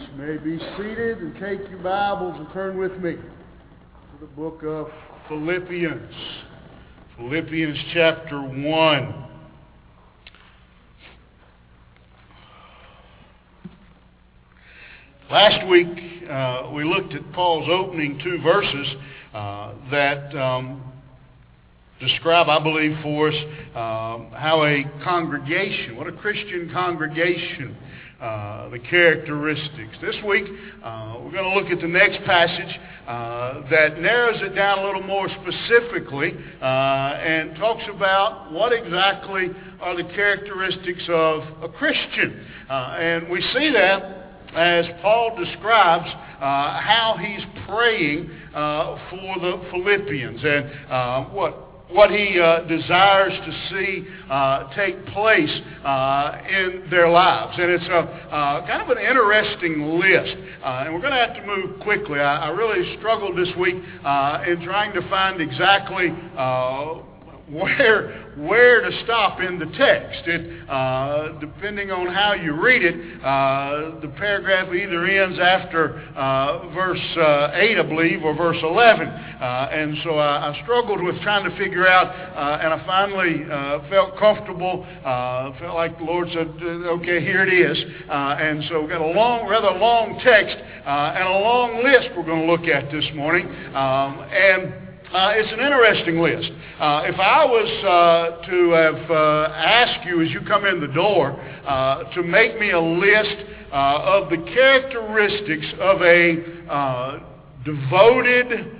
You may be seated and take your Bibles and turn with me to the book of Philippians. Philippians chapter 1. Last week, uh, we looked at Paul's opening two verses uh, that um, describe, I believe, for us um, how a congregation, what a Christian congregation, uh, the characteristics. This week, uh, we're going to look at the next passage uh, that narrows it down a little more specifically uh, and talks about what exactly are the characteristics of a Christian. Uh, and we see that as Paul describes uh, how he's praying for the Philippians and what what he uh, desires to see uh, take place uh, in their lives. And it's a, uh, kind of an interesting list. Uh, and we're going to have to move quickly. I, I really struggled this week uh, in trying to find exactly where where to stop in the text. It, uh, depending on how you read it, uh, the paragraph either ends after uh, verse uh, 8, I believe, or verse 11. Uh, and so I, I, struggled with trying to figure out, uh, and I finally felt comfortable. felt like the Lord said, "Okay, here it is." and so we've got a long, rather long text and a long list we're going to look at this morning. Um, and uh, it's an interesting list. Uh, if I was uh, to have uh, asked you as you come in the door uh, to make me a list uh, of the characteristics of a devoted,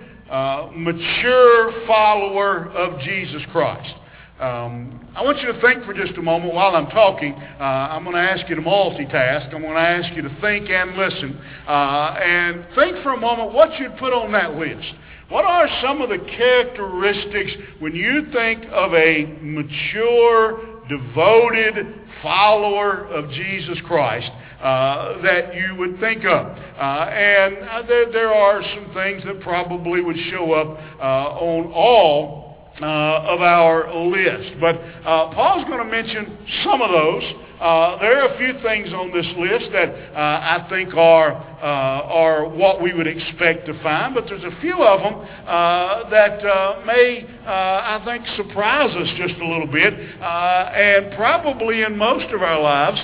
mature follower of Jesus Christ, um, I want you to think for just a moment while I'm talking. Uh, I'm going to ask you to multitask. I'm going to ask you to think and listen. Uh, and think for a moment what you'd put on that list. What are some of the characteristics when you think of a mature, devoted follower of Jesus Christ uh, that you would think of? Uh, and uh, there, there are some things that probably would show up uh, on all uh, of our list. But uh, Paul's going to mention some of those. Uh, there are a few things on this list that uh, I think are uh, are what we would expect to find, but there's a few of them uh, that may, I think, surprise us just a little bit, and probably in most of our lives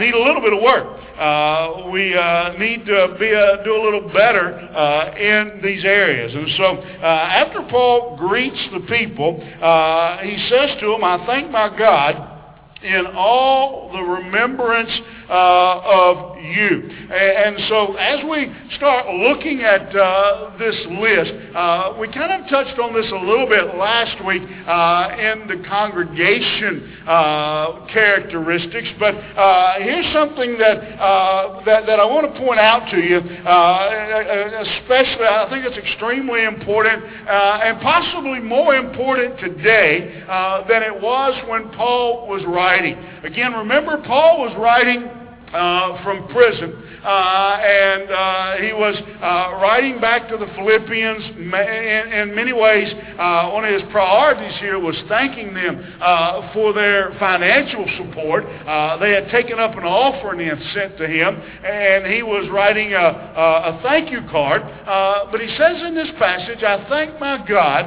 need a little bit of work. Uh, we uh, need to be a, do a little better uh, in these areas. And so, after Paul greets the people, he says to them, "I thank my God." In all the remembrance uh, of you. And, so as we start looking at uh, this list, uh, we kind of touched on this a little bit last week uh, in the congregation uh, characteristics, but uh, here's something that, that, that, I want to point out to you, especially I think it's extremely important and possibly more important today than it was when Paul was writing. Again, remember Paul was writing uh, from prison. Uh, and uh, he was uh, writing back to the Philippians. In, in many ways, uh, one of his priorities here was thanking them uh, for their financial support. they had taken up an offering and sent to him, and he was writing a, a, a thank you card. but he says in this passage, I thank my God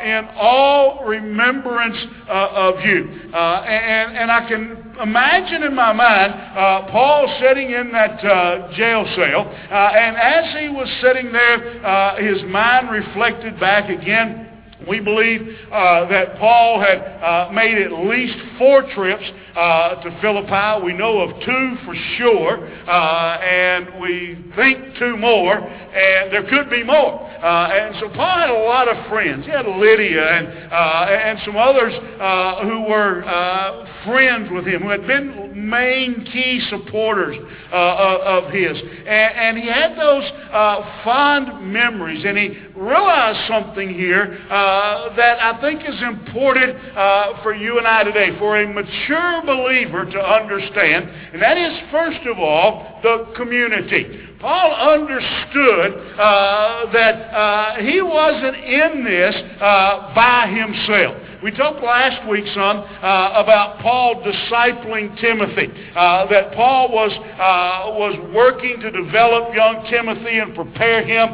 in all remembrance of you. and, and I can imagine in my mind uh, Paul sitting in that uh, jail cell, uh, and as he was sitting there, uh, his mind reflected back again. We believe uh, that Paul had uh, made at least four trips uh, to Philippi. We know of two for sure, and we think two more, and there could be more. Uh, and so Paul had a lot of friends. He had Lydia and, uh, and some others uh, who were uh, friends with him, who had been main key supporters uh, of his. And, and, he had those uh, fond memories, and he realized something here that I think is important for you and I today, for a mature believer to understand, and that is, first of all, the community. Paul understood uh, that uh, he wasn't in this uh, by himself. We talked last week, son, uh, about Paul discipling Timothy. Uh, that Paul was, uh, was working to develop young Timothy and prepare him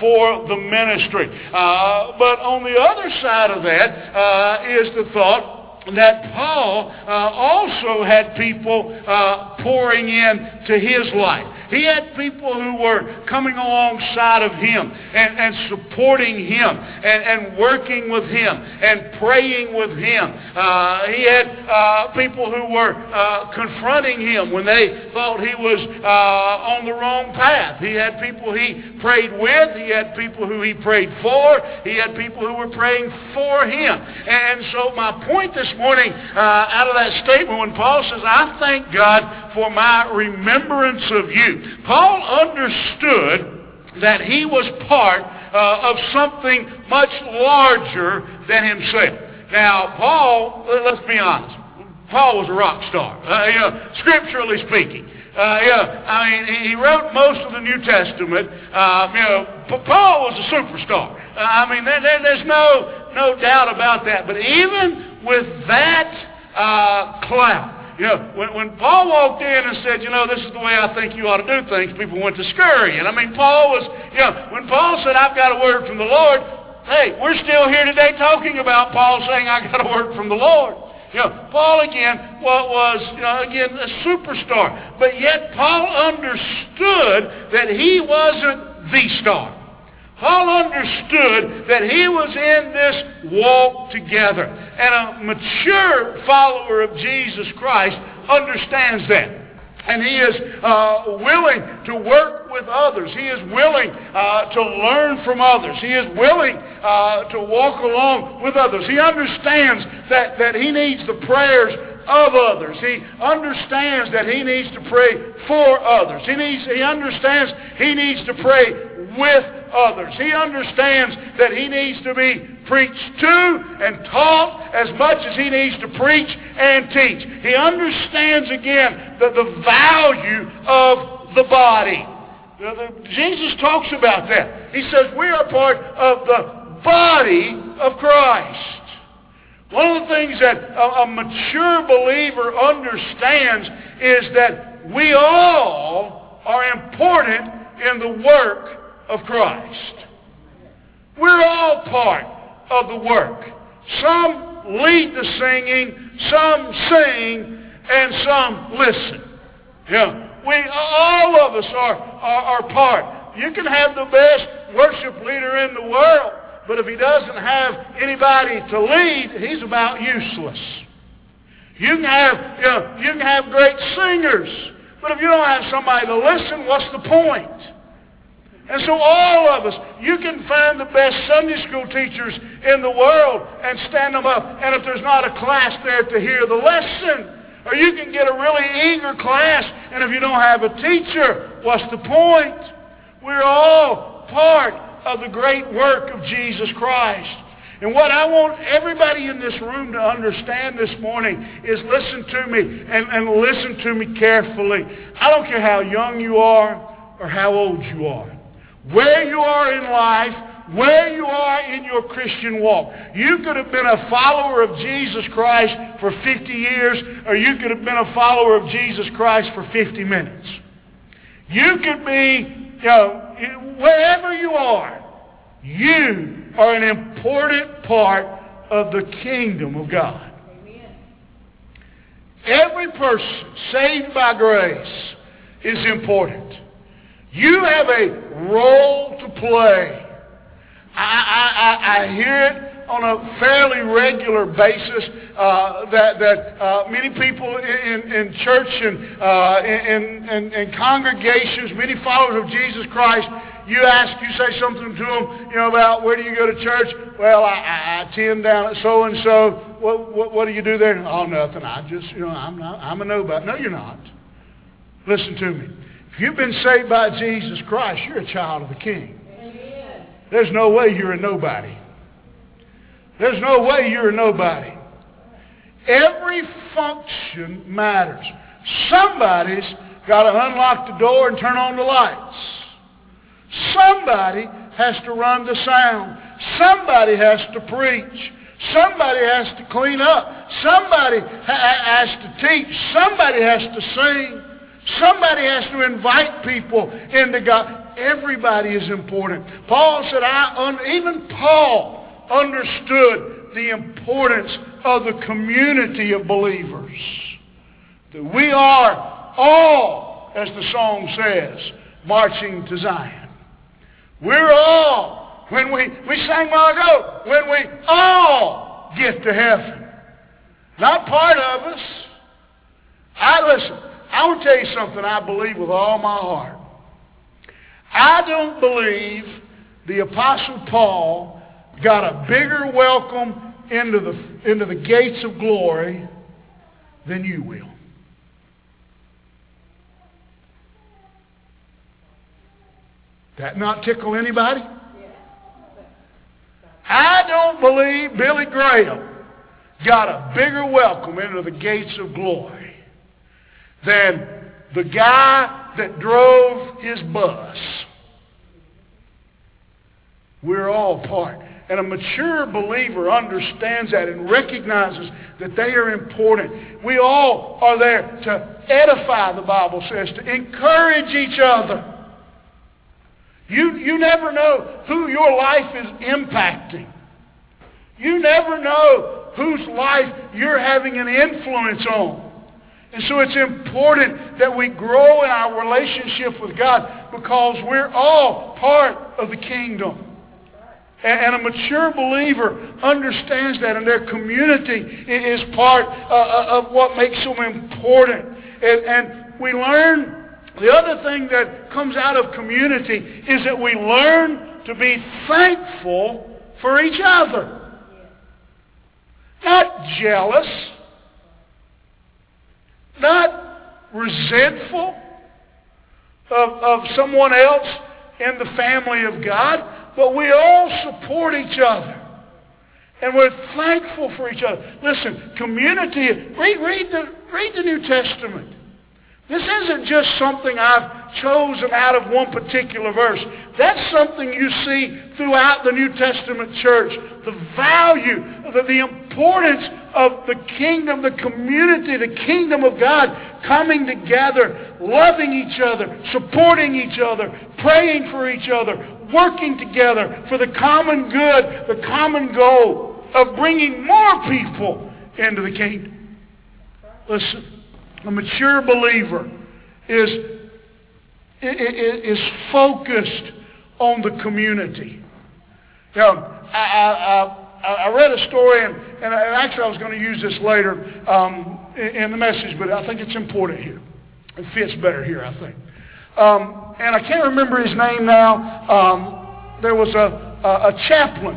for the ministry. But on the other side of that is the thought that Paul uh, also had people uh, pouring in to his life. He had people who were coming alongside of him and, and supporting him and, and working with him and praying with him. Uh, he had uh, people who were uh, confronting him when they thought he was uh, on the wrong path. He had people he prayed with. He had people who he prayed for. He had people who were praying for him. And so my point this morning uh, out of that statement when Paul says, I thank God for my remembrance of you. Paul understood that he was part uh, of something much larger than himself. Now, Paul, let's be honest, Paul was a rock star, uh, you know, scripturally speaking. Uh, yeah, I mean, he wrote most of the New Testament. Uh, you know, Paul was a superstar. Uh, I mean, there, there, there's no no doubt about that. But even with that uh, clout, you know, when, when Paul walked in and said, you know, this is the way I think you ought to do things, people went to scurrying. I mean, Paul was, you know, when Paul said, I've got a word from the Lord, hey, we're still here today talking about Paul saying, I got a word from the Lord. You know, Paul again was, you know, again a superstar, but yet Paul understood that he wasn't the star. Paul understood that he was in this walk together. And a mature follower of Jesus Christ understands that. And he is uh, willing to work with others. He is willing uh, to learn from others. He is willing uh, to walk along with others. He understands that, that he needs the prayers of others. He understands that he needs to pray for others. He, needs, he understands he needs to pray with others. He understands that he needs to be preached to and taught as much as he needs to preach and teach. He understands again the, the value of the body. Jesus talks about that. He says we are part of the body of Christ. One of the things that a, a mature believer understands is that we all are important in the work of Christ. We're all part of the work. Some lead the singing, some sing, and some listen. Yeah. We, all of us are, are, are part. You can have the best worship leader in the world, but if he doesn't have anybody to lead, he's about useless. You can have, you, know, you can have great singers, but if you don't have somebody to listen, what's the point? And so all of us, you can find the best Sunday school teachers in the world and stand them up. And if there's not a class there to hear the lesson, or you can get a really eager class, and if you don't have a teacher, what's the point? We're all part of the great work of Jesus Christ. And what I want everybody in this room to understand this morning is listen to me and, and listen to me carefully. I don't care how young you are or how old you are where you are in life, where you are in your Christian walk. You could have been a follower of Jesus Christ for 50 years, or you could have been a follower of Jesus Christ for 50 minutes. You could be, you know, wherever you are, you are an important part of the kingdom of God. Every person saved by grace is important. You have a role to play. I, I, I, hear it on a fairly regular basis uh, that, that uh, many people in, in church and uh, in, in, in, congregations, many followers of Jesus Christ, you ask, you say something to them, you know, about where do you go to church? Well, I, I attend down at so and so. What, what, what do you do there? Oh, nothing. I just, you know, I'm not, I'm a nobody. No, you're not. Listen to me. If you've been saved by Jesus Christ, you're a child of the King. There's no way you're a nobody. There's no way you're a nobody. Every function matters. Somebody's got to unlock the door and turn on the lights. Somebody has to run the sound. Somebody has to preach. Somebody has to clean up. Somebody ha- has to teach. Somebody has to sing. Somebody has to invite people into God. Everybody is important. Paul said, I un- even Paul understood the importance of the community of believers. That we are all, as the song says, marching to Zion. We're all, when we, we sang while ago, when we all get to heaven. Not part of us. I listen, I want to tell you something I believe with all my heart. I don't believe the Apostle Paul got a bigger welcome into the, into the gates of glory than you will. That not tickle anybody? I don't believe Billy Graham got a bigger welcome into the gates of glory than the guy that drove his bus. We're all part. And a mature believer understands that and recognizes that they are important. We all are there to edify, the Bible says, to encourage each other. You, you never know who your life is impacting. You never know whose life you're having an influence on. And so it's important that we grow in our relationship with God because we're all part of the kingdom. And, a mature believer understands that, and their community is part uh, uh, of what makes them important. And, and we learn the other thing that comes out of community is that we learn to be thankful for each other. Not jealous. Not resentful of, of someone else in the family of God, but we all support each other. And we're thankful for each other. Listen, community, read, read, the, read the New Testament. This isn't just something I've chosen out of one particular verse. That's something you see throughout the New Testament church. The value, the, the importance of the kingdom, the community, the kingdom of God coming together, loving each other, supporting each other, praying for each other, working together for the common good, the common goal of bringing more people into the kingdom. Listen. A mature believer is, is focused on the community. Now, I, I, I read a story, and, and actually I was going to use this later um, in the message, but I think it's important here. It fits better here, I think. Um, and I can't remember his name now. Um, there was a, a, a chaplain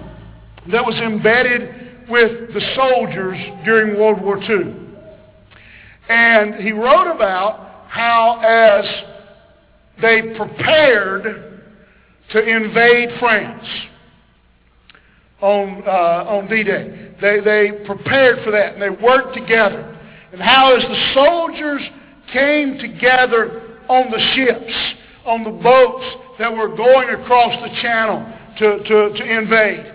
that was embedded with the soldiers during World War II. And he wrote about how as they prepared to invade France on, uh, on D-Day. They, they prepared for that and they worked together. And how as the soldiers came together on the ships, on the boats that were going across the channel to, to, to invade.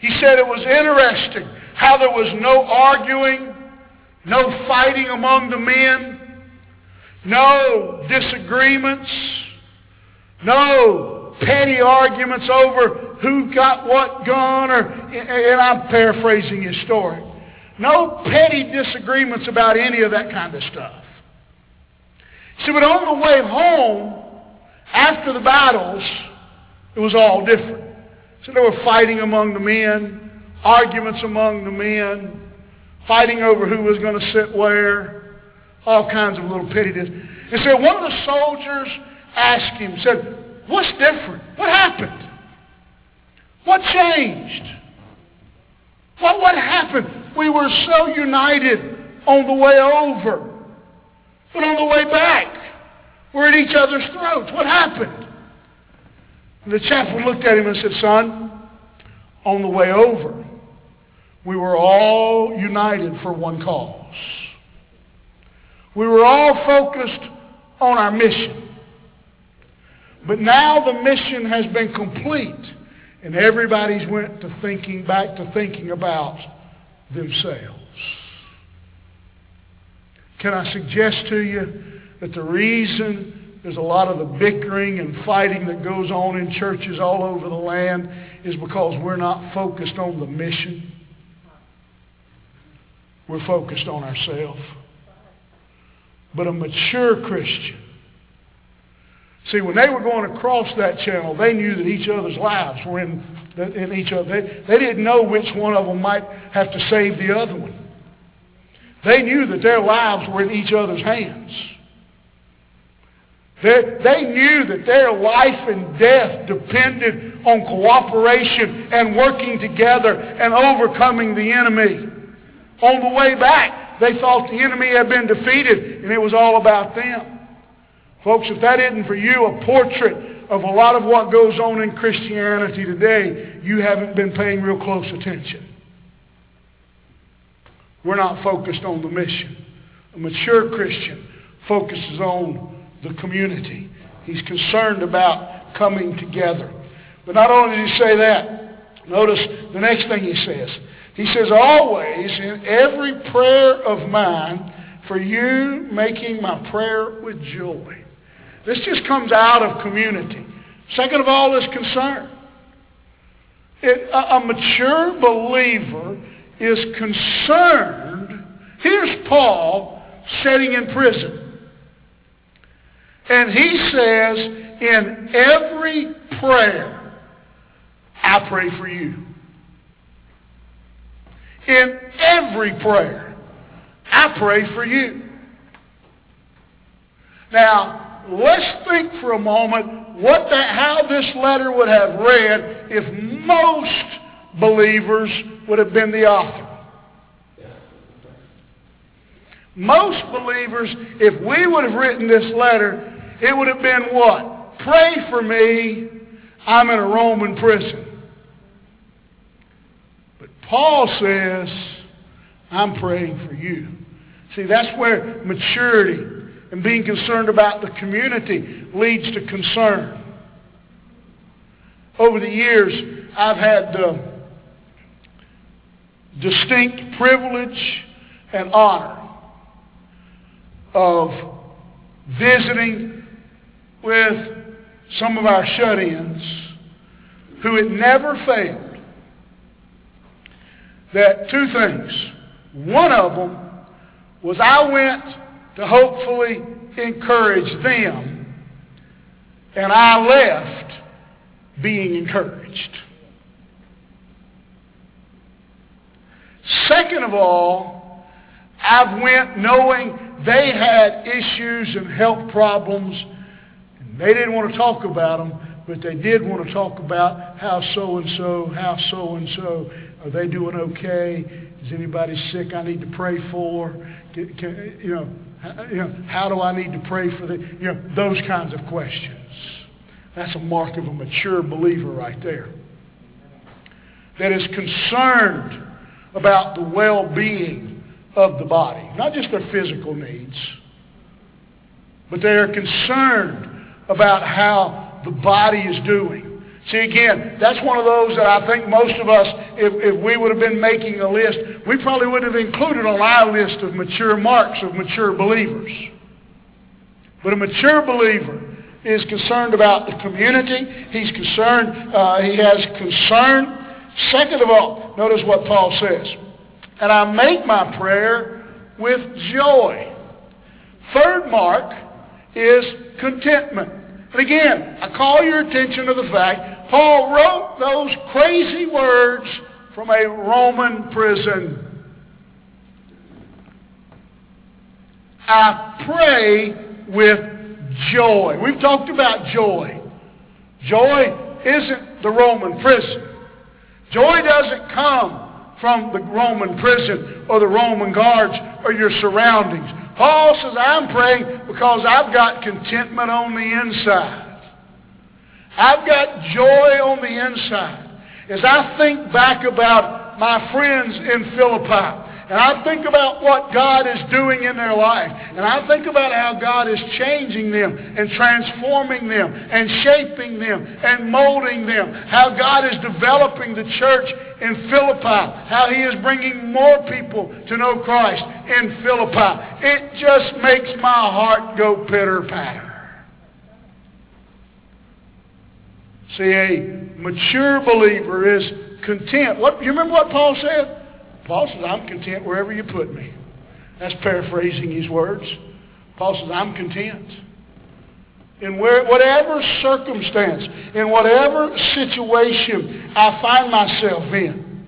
He said it was interesting how there was no arguing, no fighting among the men. No disagreements. No petty arguments over who got what gun or, and I'm paraphrasing his story. No petty disagreements about any of that kind of stuff. See, but on the way home, after the battles, it was all different. So there were fighting among the men, arguments among the men, fighting over who was going to sit where, all kinds of little pettiness. And so one of the soldiers asked him, said, what's different? What happened? What changed? What, what happened? We were so united on the way over. But on the way back, we're at each other's throats. What happened? And the chaplain looked at him and said, son, on the way over, we were all united for one cause. We were all focused on our mission. But now the mission has been complete, and everybody's went to thinking back to thinking about themselves. Can I suggest to you that the reason there's a lot of the bickering and fighting that goes on in churches all over the land is because we're not focused on the mission. We're focused on ourselves. But a mature Christian, see, when they were going across that channel, they knew that each other's lives were in, in each other. They, they didn't know which one of them might have to save the other one. They knew that their lives were in each other's hands. They, they knew that their life and death depended on cooperation and working together and overcoming the enemy. On the way back, they thought the enemy had been defeated and it was all about them. Folks, if that isn't for you a portrait of a lot of what goes on in Christianity today, you haven't been paying real close attention. We're not focused on the mission. A mature Christian focuses on the community. He's concerned about coming together. But not only did he say that, notice the next thing he says. He says, always in every prayer of mine, for you making my prayer with joy. This just comes out of community. Second of all is concern. It, a, a mature believer is concerned. Here's Paul sitting in prison. And he says, in every prayer, I pray for you. In every prayer, I pray for you. Now, let's think for a moment what that, how this letter would have read if most believers would have been the author. Most believers, if we would have written this letter, it would have been what? Pray for me. I'm in a Roman prison. But Paul says, I'm praying for you. See, that's where maturity and being concerned about the community leads to concern. Over the years, I've had the distinct privilege and honor of visiting with some of our shut-ins who it never failed that two things. One of them was I went to hopefully encourage them and I left being encouraged. Second of all, I went knowing they had issues and health problems. And they didn't want to talk about them, but they did want to talk about how so-and-so, how so-and-so, are they doing okay? Is anybody sick I need to pray for? Can, can, you, know, you know, how do I need to pray for the, you know, those kinds of questions. That's a mark of a mature believer right there. That is concerned about the well-being of the body. Not just their physical needs, but they are concerned about how the body is doing. See, again, that's one of those that I think most of us, if, if we would have been making a list, we probably would have included on our list of mature marks of mature believers. But a mature believer is concerned about the community. He's concerned, uh, he has concern. Second of all, notice what Paul says. And I make my prayer with joy. Third mark is contentment. And again, I call your attention to the fact Paul wrote those crazy words from a Roman prison. I pray with joy. We've talked about joy. Joy isn't the Roman prison. Joy doesn't come from the Roman prison or the Roman guards or your surroundings. Paul says, I'm praying because I've got contentment on the inside. I've got joy on the inside. As I think back about my friends in Philippi and I think about what God is doing in their life, and I think about how God is changing them and transforming them and shaping them and molding them, how God is developing the church in Philippi, how he is bringing more people to know Christ in Philippi. It just makes my heart go pitter-patter. See, a mature believer is content. What, you remember what Paul said? Paul says, I'm content wherever you put me. That's paraphrasing his words. Paul says, I'm content. In where, whatever circumstance, in whatever situation I find myself in.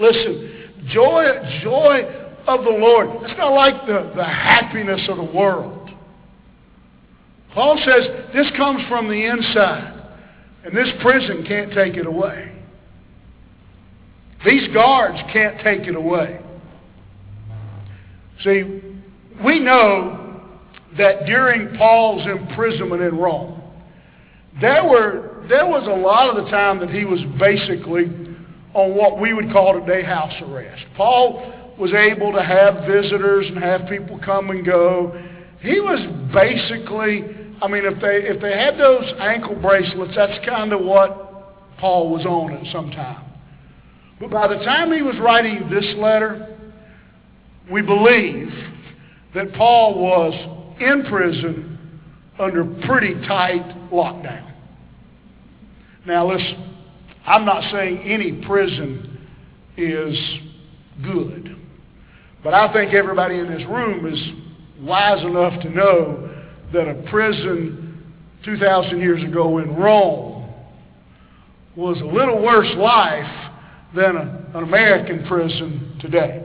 Listen, joy, joy of the Lord. It's not like the, the happiness of the world. Paul says this comes from the inside. And this prison can't take it away. These guards can't take it away. See, we know that during Paul's imprisonment in Rome, there were there was a lot of the time that he was basically on what we would call today house arrest. Paul was able to have visitors and have people come and go. He was basically, I mean, if they if they had those ankle bracelets, that's kind of what Paul was on at some time. But by the time he was writing this letter, we believe that Paul was in prison under pretty tight lockdown. Now listen, I'm not saying any prison is good. But I think everybody in this room is wise enough to know that a prison 2,000 years ago in Rome was a little worse life than a, an American prison today.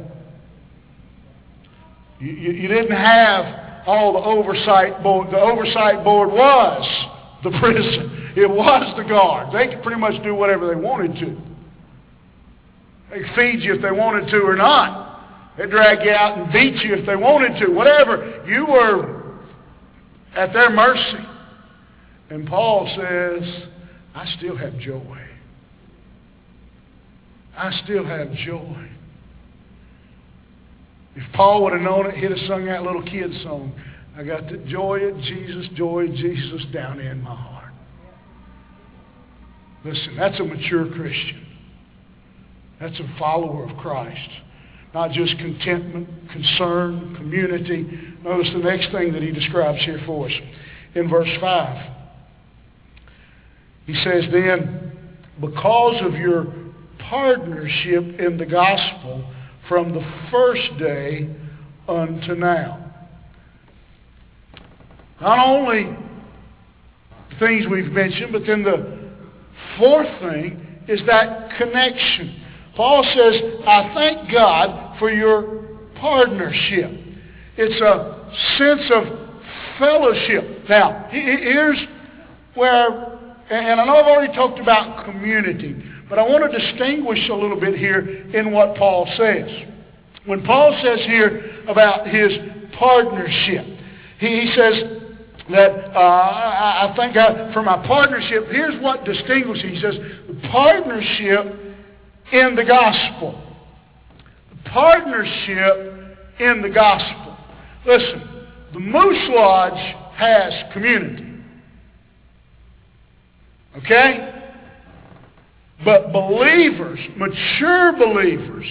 You, you, didn't have all the oversight board. The oversight board was the prison. It was the guard. They could pretty much do whatever they wanted to. They could feed you if they wanted to or not. They'd drag you out and beat you if they wanted to. Whatever. You were at their mercy. And Paul says, I still have joy. I still have joy. If Paul would have known it, he'd have sung that little kid song. I got the joy of Jesus, joy of Jesus down in my heart. Listen, that's a mature Christian. That's a follower of Christ. Not just contentment, concern, community. Notice the next thing that he describes here for us. In verse 5, he says, Then, because of your partnership in the gospel from the first day unto now. Not only things we've mentioned, but then the fourth thing is that connection. Paul says, I thank God for your partnership. It's a sense of fellowship. Now, here's where, and I know I've already talked about community, but I want to distinguish a little bit here in what Paul says. When Paul says here about his partnership, he, says that uh, I, I thank God for my partnership. Here's what distinguishes. He says partnership in the gospel. Partnership in the gospel. Listen, the Moose Lodge has community. Okay? But believers, mature believers,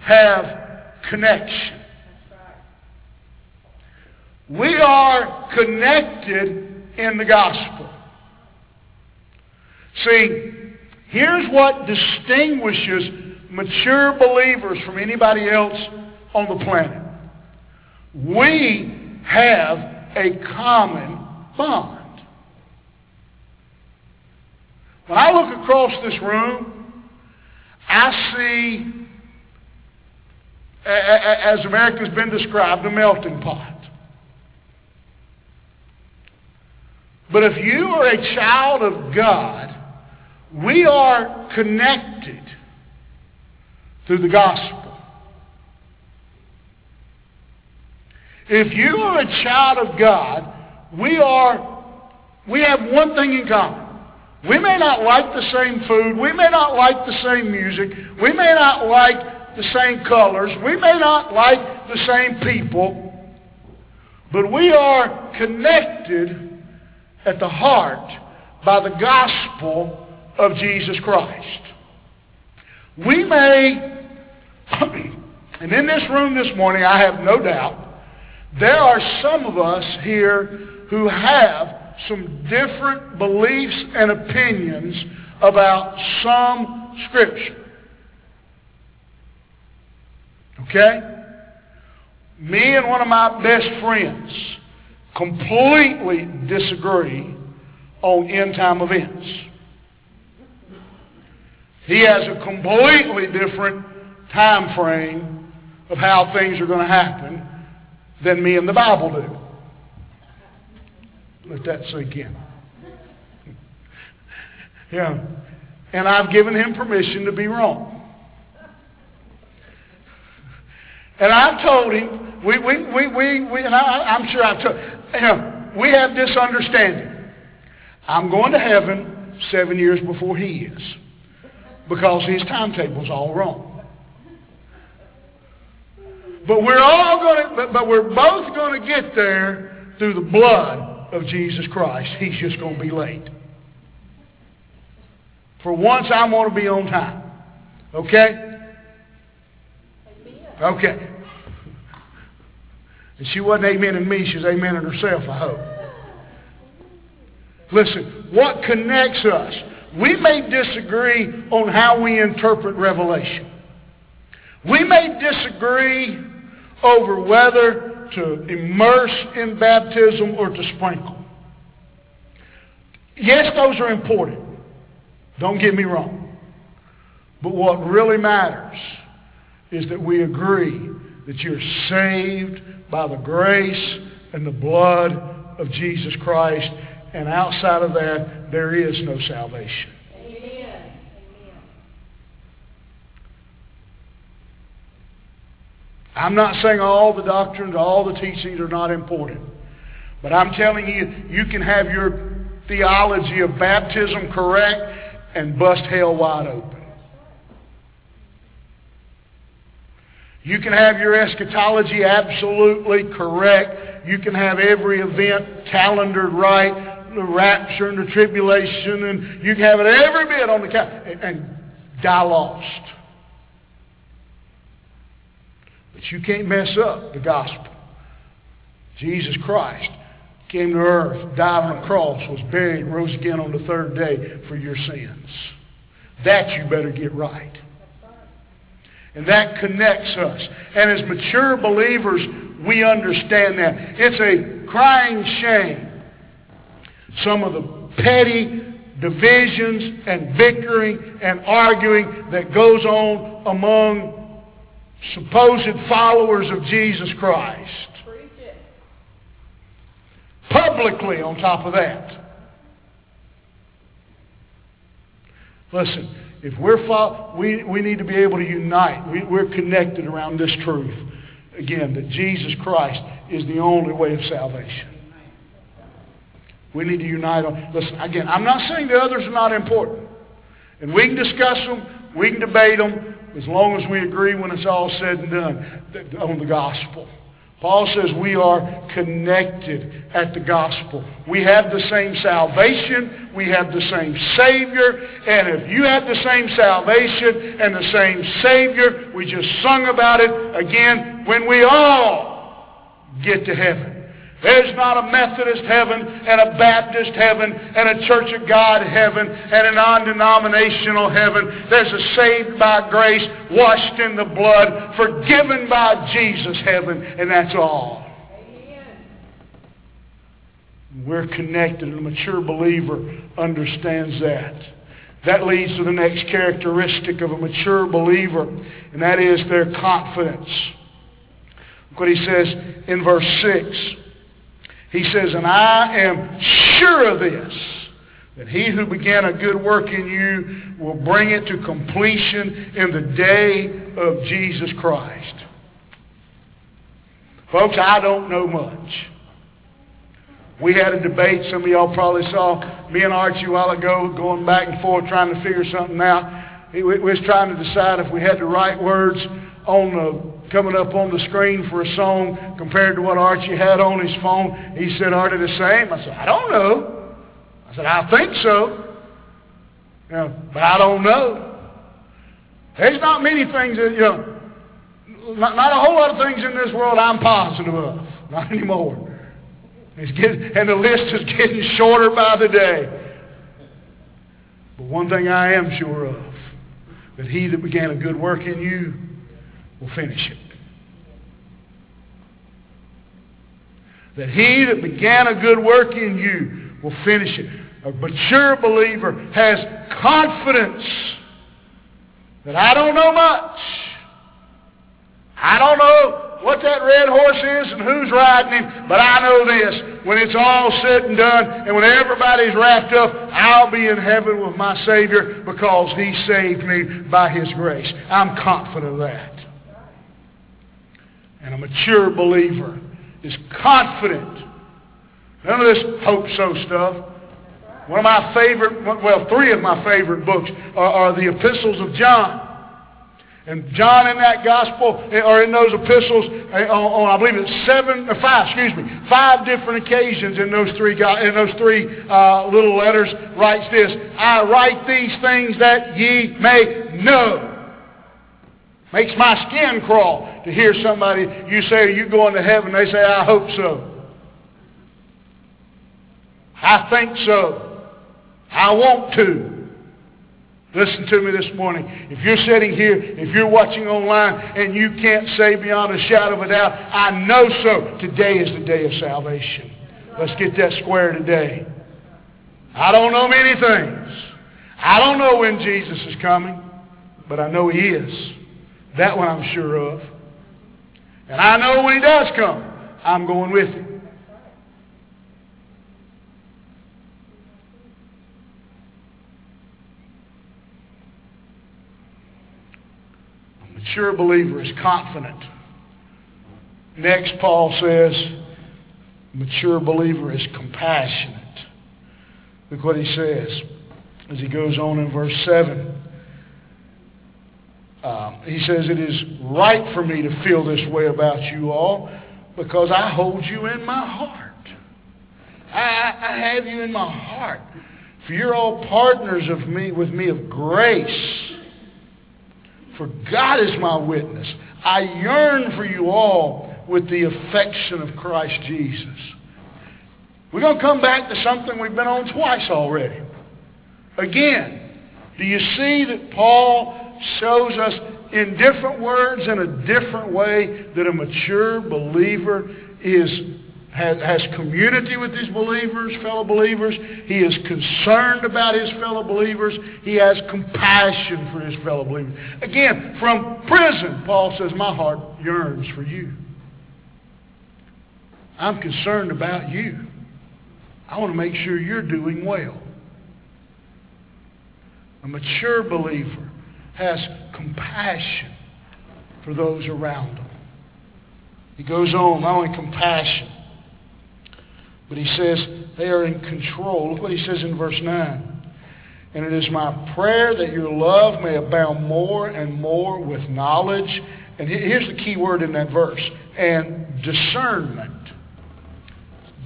have connection. We are connected in the gospel. See, here's what distinguishes mature believers from anybody else on the planet. We have a common bond. When I look across this room, I see, as America's been described, a melting pot. But if you are a child of God, we are connected through the gospel. If you are a child of God, we are we have one thing in common. We may not like the same food. We may not like the same music. We may not like the same colors. We may not like the same people. But we are connected at the heart by the gospel of Jesus Christ. We may, and in this room this morning, I have no doubt, there are some of us here who have some different beliefs and opinions about some scripture. Okay? Me and one of my best friends completely disagree on end time events. He has a completely different time frame of how things are going to happen than me and the Bible do. Let that sink in. yeah. And I've given him permission to be wrong. And I've told him, we, we, we, we, we and I, I'm sure I've told you we have this understanding. I'm going to heaven seven years before he is because his timetable's all wrong. But we're all going to, but, we're both going to get there through the blood of Jesus Christ. He's just going to be late. For once, I'm going to be on time. Okay? Okay. And she wasn't amen in me, she was amening herself, I hope. Listen, what connects us? We may disagree on how we interpret Revelation. We may disagree over whether to immerse in baptism or to sprinkle. Yes, those are important. Don't get me wrong. But what really matters is that we agree that you're saved by the grace and the blood of Jesus Christ. And outside of that, there is no salvation. Amen. I'm not saying all the doctrines, all the teachings are not important. But I'm telling you, you can have your theology of baptism correct and bust hell wide open. You can have your eschatology absolutely correct. You can have every event calendared right, the rapture and the tribulation, and you can have it every bit on the calendar and die lost. But you can't mess up the gospel. Jesus Christ came to earth, died on a cross, was buried, rose again on the third day for your sins. That you better get right. And that connects us. And as mature believers, we understand that. It's a crying shame. Some of the petty divisions and bickering and arguing that goes on among supposed followers of Jesus Christ. Publicly on top of that. Listen, if we're fo- we, we need to be able to unite. We, we're connected around this truth. Again, that Jesus Christ is the only way of salvation. We need to unite on. Listen, again, I'm not saying the others are not important. And we can discuss them, we can debate them, as long as we agree when it's all said and done on the gospel. Paul says we are connected at the gospel. We have the same salvation. We have the same Savior. And if you have the same salvation and the same Savior, we just sung about it again, when we all get to heaven. There's not a Methodist heaven and a Baptist heaven and a Church of God heaven and a non-denominational heaven. There's a saved by grace, washed in the blood, forgiven by Jesus heaven, and that's all. We're connected, and a mature believer understands that. That leads to the next characteristic of a mature believer, and that is their confidence. Look what he says in verse 6. He says, And I am sure of this, that he who began a good work in you will bring it to completion in the day of Jesus Christ. Folks, I don't know much. We had a debate, some of y'all probably saw me and Archie a while ago going back and forth trying to figure something out. We was trying to decide if we had the right words on the coming up on the screen for a song compared to what Archie had on his phone? He said, Are they the same? I said, I don't know. I said, I think so. You know, but I don't know. There's not many things that, you know, not, not a whole lot of things in this world I'm positive of. Not anymore. It's getting, and the list is getting shorter by the day. But one thing I am sure of, that he that began a good work in you will finish it. That he that began a good work in you will finish it. A mature believer has confidence that I don't know much. I don't know what that red horse is and who's riding him, but I know this. When it's all said and done and when everybody's wrapped up, I'll be in heaven with my Savior because he saved me by his grace. I'm confident of that. And a mature believer is confident. None of this hope-so stuff. One of my favorite, well, three of my favorite books are, are the epistles of John. And John in that gospel, eh, or in those epistles, eh, on, I believe it's seven, or five, excuse me, five different occasions in those three, in those three uh, little letters, writes this, I write these things that ye may know. Makes my skin crawl to hear somebody, you say, are you going to heaven? They say, I hope so. I think so. I want to. Listen to me this morning. If you're sitting here, if you're watching online, and you can't say beyond a shadow of a doubt, I know so. Today is the day of salvation. Let's get that square today. I don't know many things. I don't know when Jesus is coming, but I know he is. That one I'm sure of. And I know when he does come, I'm going with him. A mature believer is confident. Next, Paul says, mature believer is compassionate. Look what he says as he goes on in verse 7. Um, he says, It is right for me to feel this way about you all because I hold you in my heart. I, I have you in my heart. For you're all partners of me with me of grace. For God is my witness. I yearn for you all with the affection of Christ Jesus. We're going to come back to something we've been on twice already. Again, do you see that Paul shows us in different words, in a different way, that a mature believer is has, community with his believers, fellow believers. He is concerned about his fellow believers. He has compassion for his fellow believers. Again, from prison, Paul says, My heart yearns for you. I'm concerned about you. I want to make sure you're doing well. A mature believer has compassion for those around him. He goes on, not only compassion, but he says they are in control. Look what he says in verse 9. And it is my prayer that your love may abound more and more with knowledge. And here's the key word in that verse. And discernment.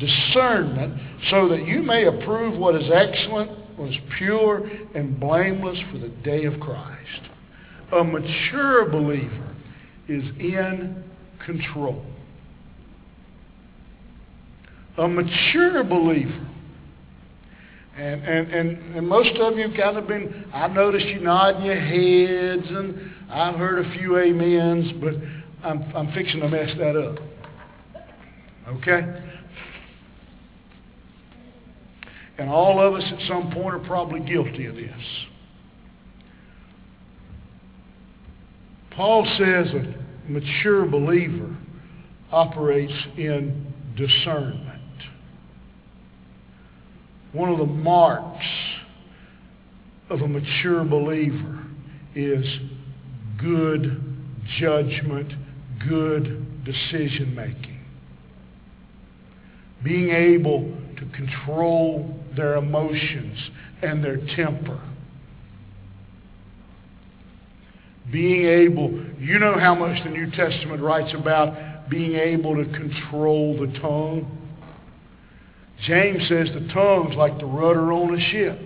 Discernment, so that you may approve what is excellent, what is pure, and blameless for the day of Christ. A mature believer is in control a mature believer. And, and, and, and most of you have kind of been, I've noticed you nodding your heads, and I've heard a few amens, but I'm, I'm fixing to mess that up. Okay? And all of us at some point are probably guilty of this. Paul says a mature believer operates in discernment one of the marks of a mature believer is good judgment, good decision making. Being able to control their emotions and their temper. being able, you know how much the New Testament writes about being able to control the tongue. James says the tongue's like the rudder on a ship.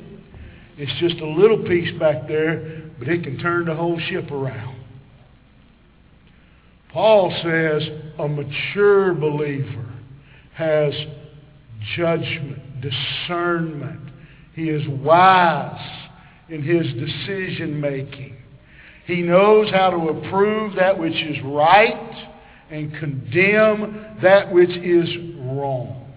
It's just a little piece back there, but it can turn the whole ship around. Paul says a mature believer has judgment, discernment. He is wise in his decision making. He knows how to approve that which is right and condemn that which is wrong.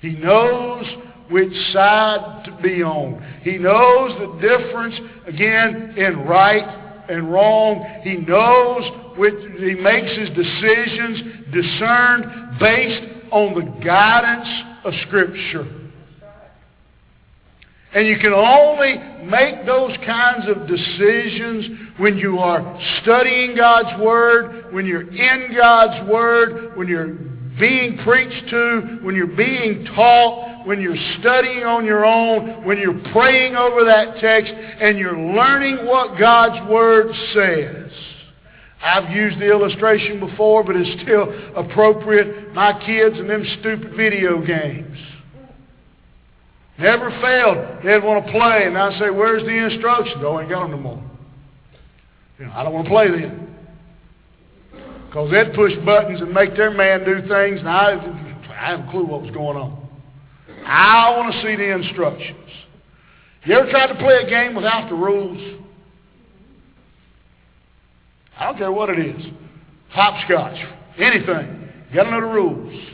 He knows which side to be on. He knows the difference, again, in right and wrong. He knows which, he makes his decisions discerned based on the guidance of Scripture. And you can only make those kinds of decisions when you are studying God's Word, when you're in God's Word, when you're being preached to, when you're being taught, when you're studying on your own, when you're praying over that text, and you're learning what God's Word says. I've used the illustration before, but it's still appropriate. My kids and them stupid video games. Never failed. They'd want to play, and I'd say, where's the instructions? Oh, I ain't got them no more. You know, I don't want to play then. Because they'd push buttons and make their man do things, and I, I have a clue what was going on. I want to see the instructions. You ever tried to play a game without the rules? I don't care what it is. Hopscotch, anything. You got to know the rules.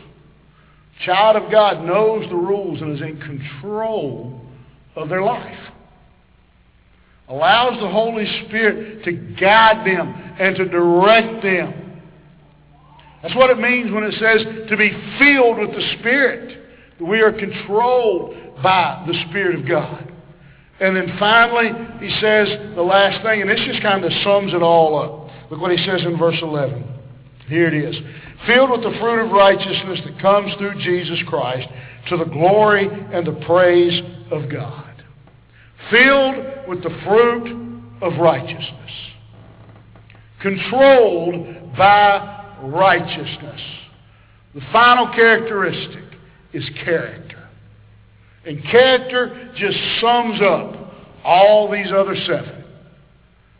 Child of God knows the rules and is in control of their life. Allows the Holy Spirit to guide them and to direct them. That's what it means when it says to be filled with the Spirit. We are controlled by the Spirit of God. And then finally, he says the last thing, and this just kind of sums it all up. Look what he says in verse 11. Here it is filled with the fruit of righteousness that comes through Jesus Christ to the glory and the praise of God. Filled with the fruit of righteousness. Controlled by righteousness. The final characteristic is character. And character just sums up all these other seven.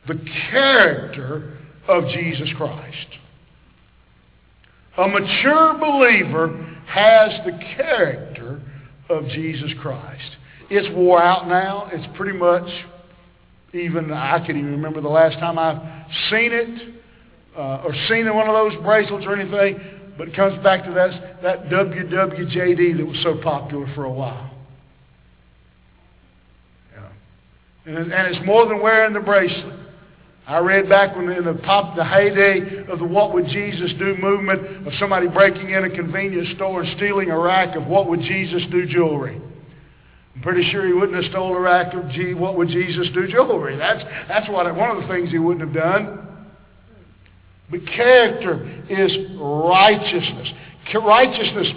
The character of Jesus Christ. A mature believer has the character of Jesus Christ. It's wore out now. It's pretty much even, I can't even remember the last time I've seen it uh, or seen one of those bracelets or anything, but it comes back to that, that WWJD that was so popular for a while. Yeah. And, and it's more than wearing the bracelet. I read back when in the pop, the heyday of the What Would Jesus Do movement of somebody breaking in a convenience store and stealing a rack of What Would Jesus Do jewelry. I'm pretty sure he wouldn't have stolen a rack of G, What Would Jesus Do jewelry. That's, that's what, one of the things he wouldn't have done. But character is righteousness. Righteousness,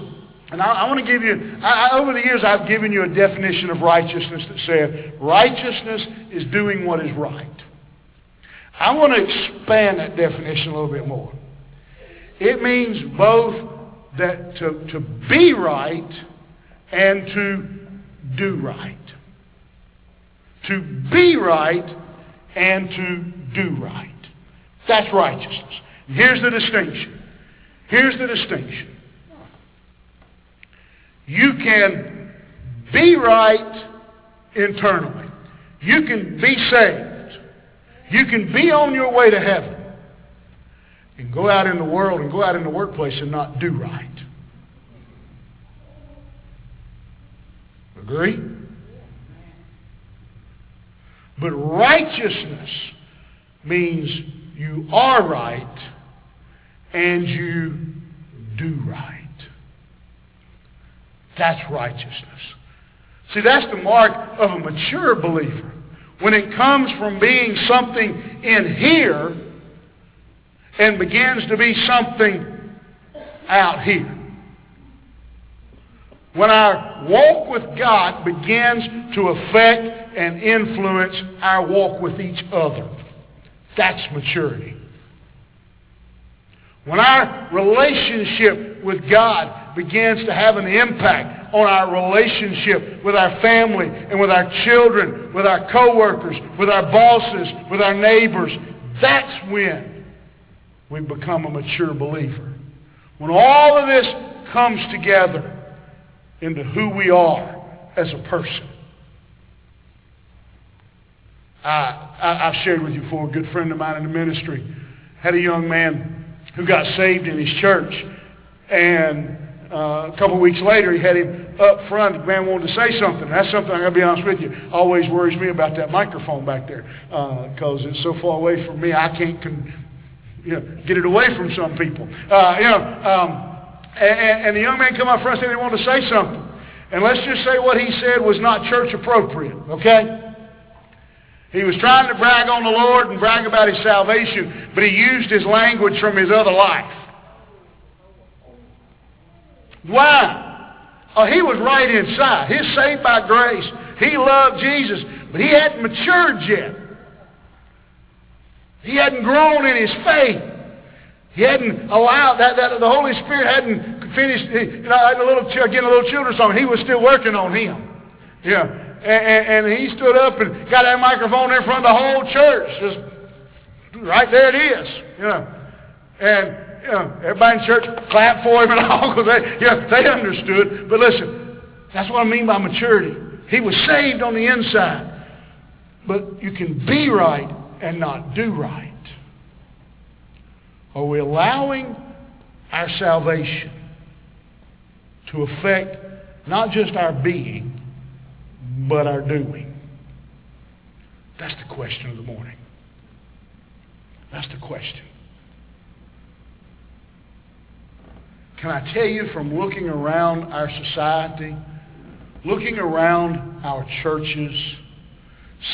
and I, I want to give you, I, over the years I've given you a definition of righteousness that said righteousness is doing what is right. I want to expand that definition a little bit more. It means both that to, to be right and to do right. To be right and to do right. That's righteousness. Here's the distinction. Here's the distinction. You can be right internally. You can be saved. You can be on your way to heaven and go out in the world and go out in the workplace and not do right. Agree? But righteousness means you are right and you do right. That's righteousness. See, that's the mark of a mature believer when it comes from being something in here and begins to be something out here. When our walk with God begins to affect and influence our walk with each other. That's maturity. When our relationship with God begins to have an impact on our relationship with our family and with our children, with our coworkers, with our bosses, with our neighbors, that's when we become a mature believer. When all of this comes together into who we are as a person. I, I, I've shared with you before, a good friend of mine in the ministry had a young man who got saved in his church. And uh, a couple weeks later, he had him up front. The man wanted to say something. That's something I got to be honest with you. Always worries me about that microphone back there because uh, it's so far away from me. I can't con- you know, get it away from some people. Uh, you know, um, and, and the young man come up front and said he wanted to say something. And let's just say what he said was not church appropriate. Okay. He was trying to brag on the Lord and brag about his salvation, but he used his language from his other life. Why? Oh, he was right inside. He's saved by grace. He loved Jesus, but he hadn't matured yet. He hadn't grown in his faith. He hadn't allowed that, that the Holy Spirit hadn't finished. You know, a little again a little children's song. He was still working on him. Yeah and, and he stood up and got that microphone in front of the whole church. Just right there it is. You know. And you know, everybody in church clapped for him and all because they, you know, they understood. But listen, that's what I mean by maturity. He was saved on the inside. But you can be right and not do right. Are we allowing our salvation to affect not just our being, but our doing? That's the question of the morning. That's the question. Can I tell you from looking around our society, looking around our churches,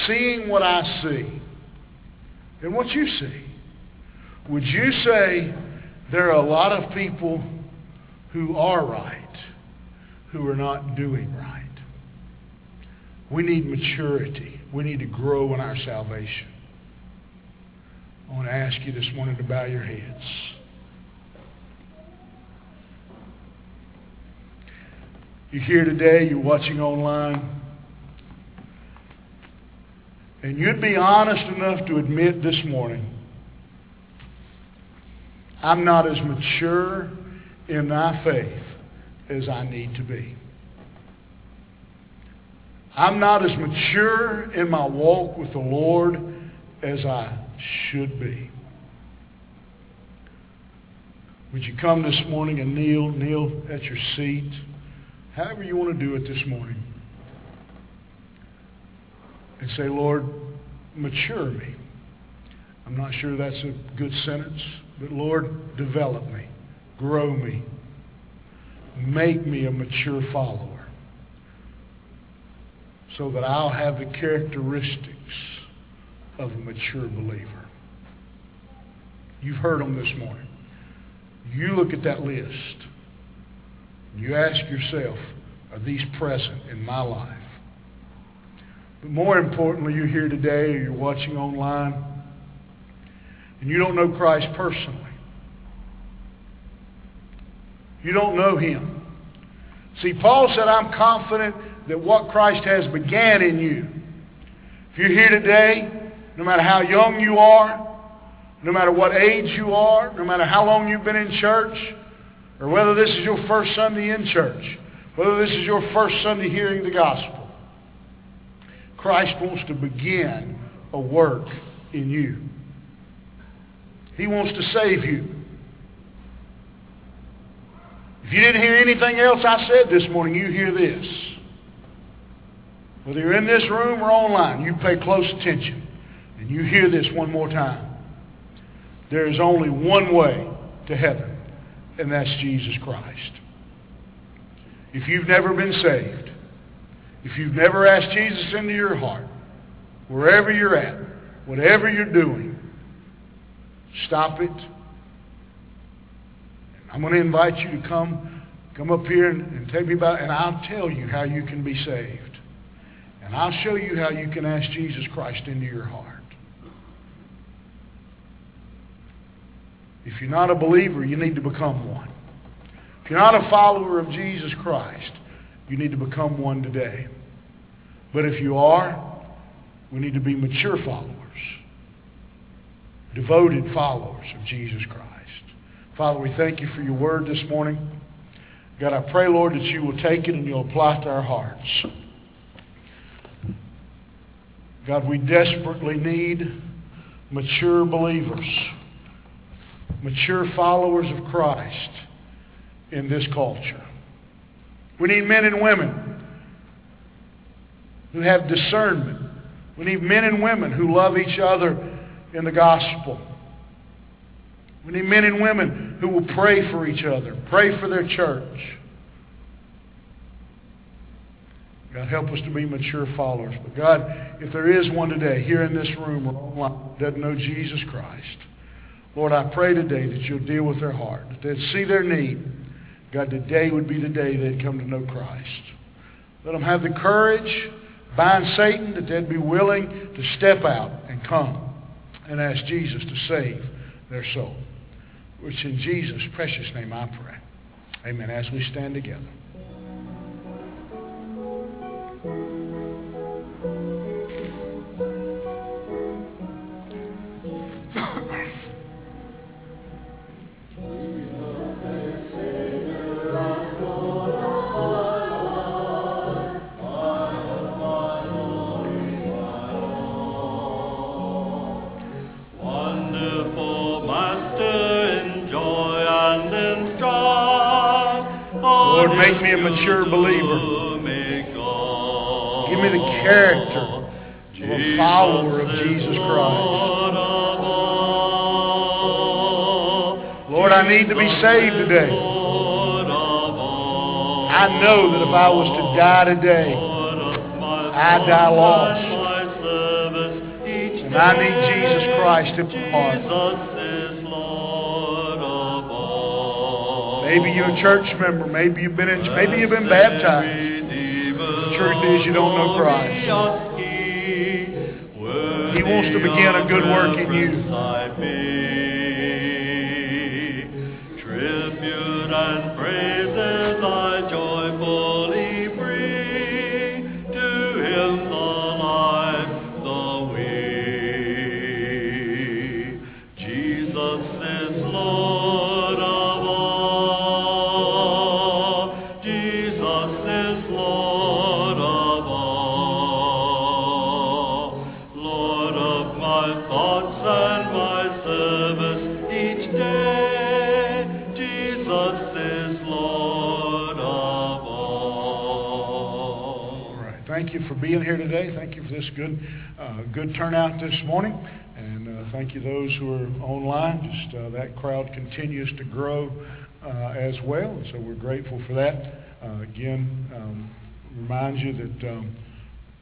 seeing what I see, and what you see, would you say there are a lot of people who are right, who are not doing right? We need maturity. We need to grow in our salvation. I want to ask you this morning to bow your heads. You're here today, you're watching online, and you'd be honest enough to admit this morning, I'm not as mature in my faith as I need to be. I'm not as mature in my walk with the Lord as I should be. Would you come this morning and kneel, kneel at your seat? However you want to do it this morning. And say, Lord, mature me. I'm not sure that's a good sentence, but Lord, develop me, grow me, make me a mature follower so that I'll have the characteristics of a mature believer. You've heard them this morning. You look at that list. You ask yourself, are these present in my life? But more importantly, you're here today or you're watching online and you don't know Christ personally. You don't know him. See, Paul said, I'm confident that what Christ has began in you. If you're here today, no matter how young you are, no matter what age you are, no matter how long you've been in church, or whether this is your first Sunday in church, whether this is your first Sunday hearing the gospel, Christ wants to begin a work in you. He wants to save you. If you didn't hear anything else I said this morning, you hear this. Whether you're in this room or online, you pay close attention and you hear this one more time. There is only one way to heaven, and that's Jesus Christ. If you've never been saved, if you've never asked Jesus into your heart, wherever you're at, whatever you're doing, stop it. I'm going to invite you to come Come up here and, and take me by, and I'll tell you how you can be saved. And I'll show you how you can ask Jesus Christ into your heart. If you're not a believer, you need to become one. If you're not a follower of Jesus Christ, you need to become one today. But if you are, we need to be mature followers, devoted followers of Jesus Christ. Father, we thank you for your word this morning. God, I pray, Lord, that you will take it and you'll apply it to our hearts. God, we desperately need mature believers, mature followers of Christ in this culture. We need men and women who have discernment. We need men and women who love each other in the gospel. We need men and women who will pray for each other, pray for their church. God, help us to be mature followers. But God, if there is one today here in this room or online that doesn't know Jesus Christ, Lord, I pray today that you'll deal with their heart, that they'd see their need. God, today would be the day they'd come to know Christ. Let them have the courage, bind Satan, that they'd be willing to step out and come and ask Jesus to save their soul. Which in Jesus' precious name I pray. Amen. As we stand together. If I was to die today, I'd die lost. And I need Jesus Christ in my heart. Maybe you're a church member. Maybe you've been in, maybe you've been baptized. The truth is you don't know Christ. He wants to begin a good work in you. Thoughts and my service each day. Jesus is Lord of all. All right. Thank you for being here today. Thank you for this good, uh, good turnout this morning. And uh, thank you those who are online. Just uh, that crowd continues to grow uh, as well. And so we're grateful for that. Uh, again, um, remind you that um,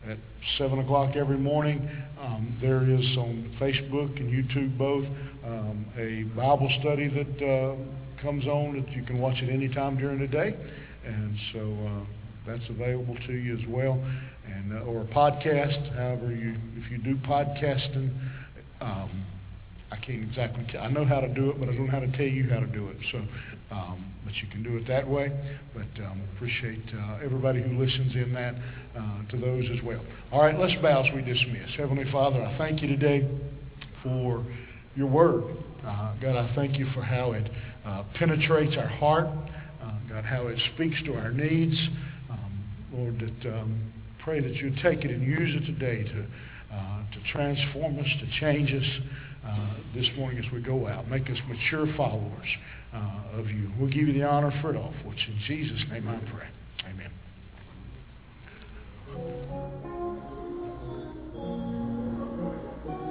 at 7 o'clock every morning, um, there is on Facebook and YouTube both um, a Bible study that uh, comes on that you can watch at any time during the day. And so uh, that's available to you as well. And, uh, or a podcast, however you, if you do podcasting, um, I can't exactly, t- I know how to do it, but I don't know how to tell you how to do it. So, um, but you can do it that way. But um, appreciate uh, everybody who listens in that uh, to those as well. All right, let's bow as we dismiss. Heavenly Father, I thank you today for your word. Uh, God, I thank you for how it uh, penetrates our heart. Uh, God, how it speaks to our needs. Um, Lord, that um, pray that you take it and use it today to uh, to transform us, to change us this morning as we go out. Make us mature followers uh, of you. We'll give you the honor for it all, for it's in Jesus' name I pray. Amen.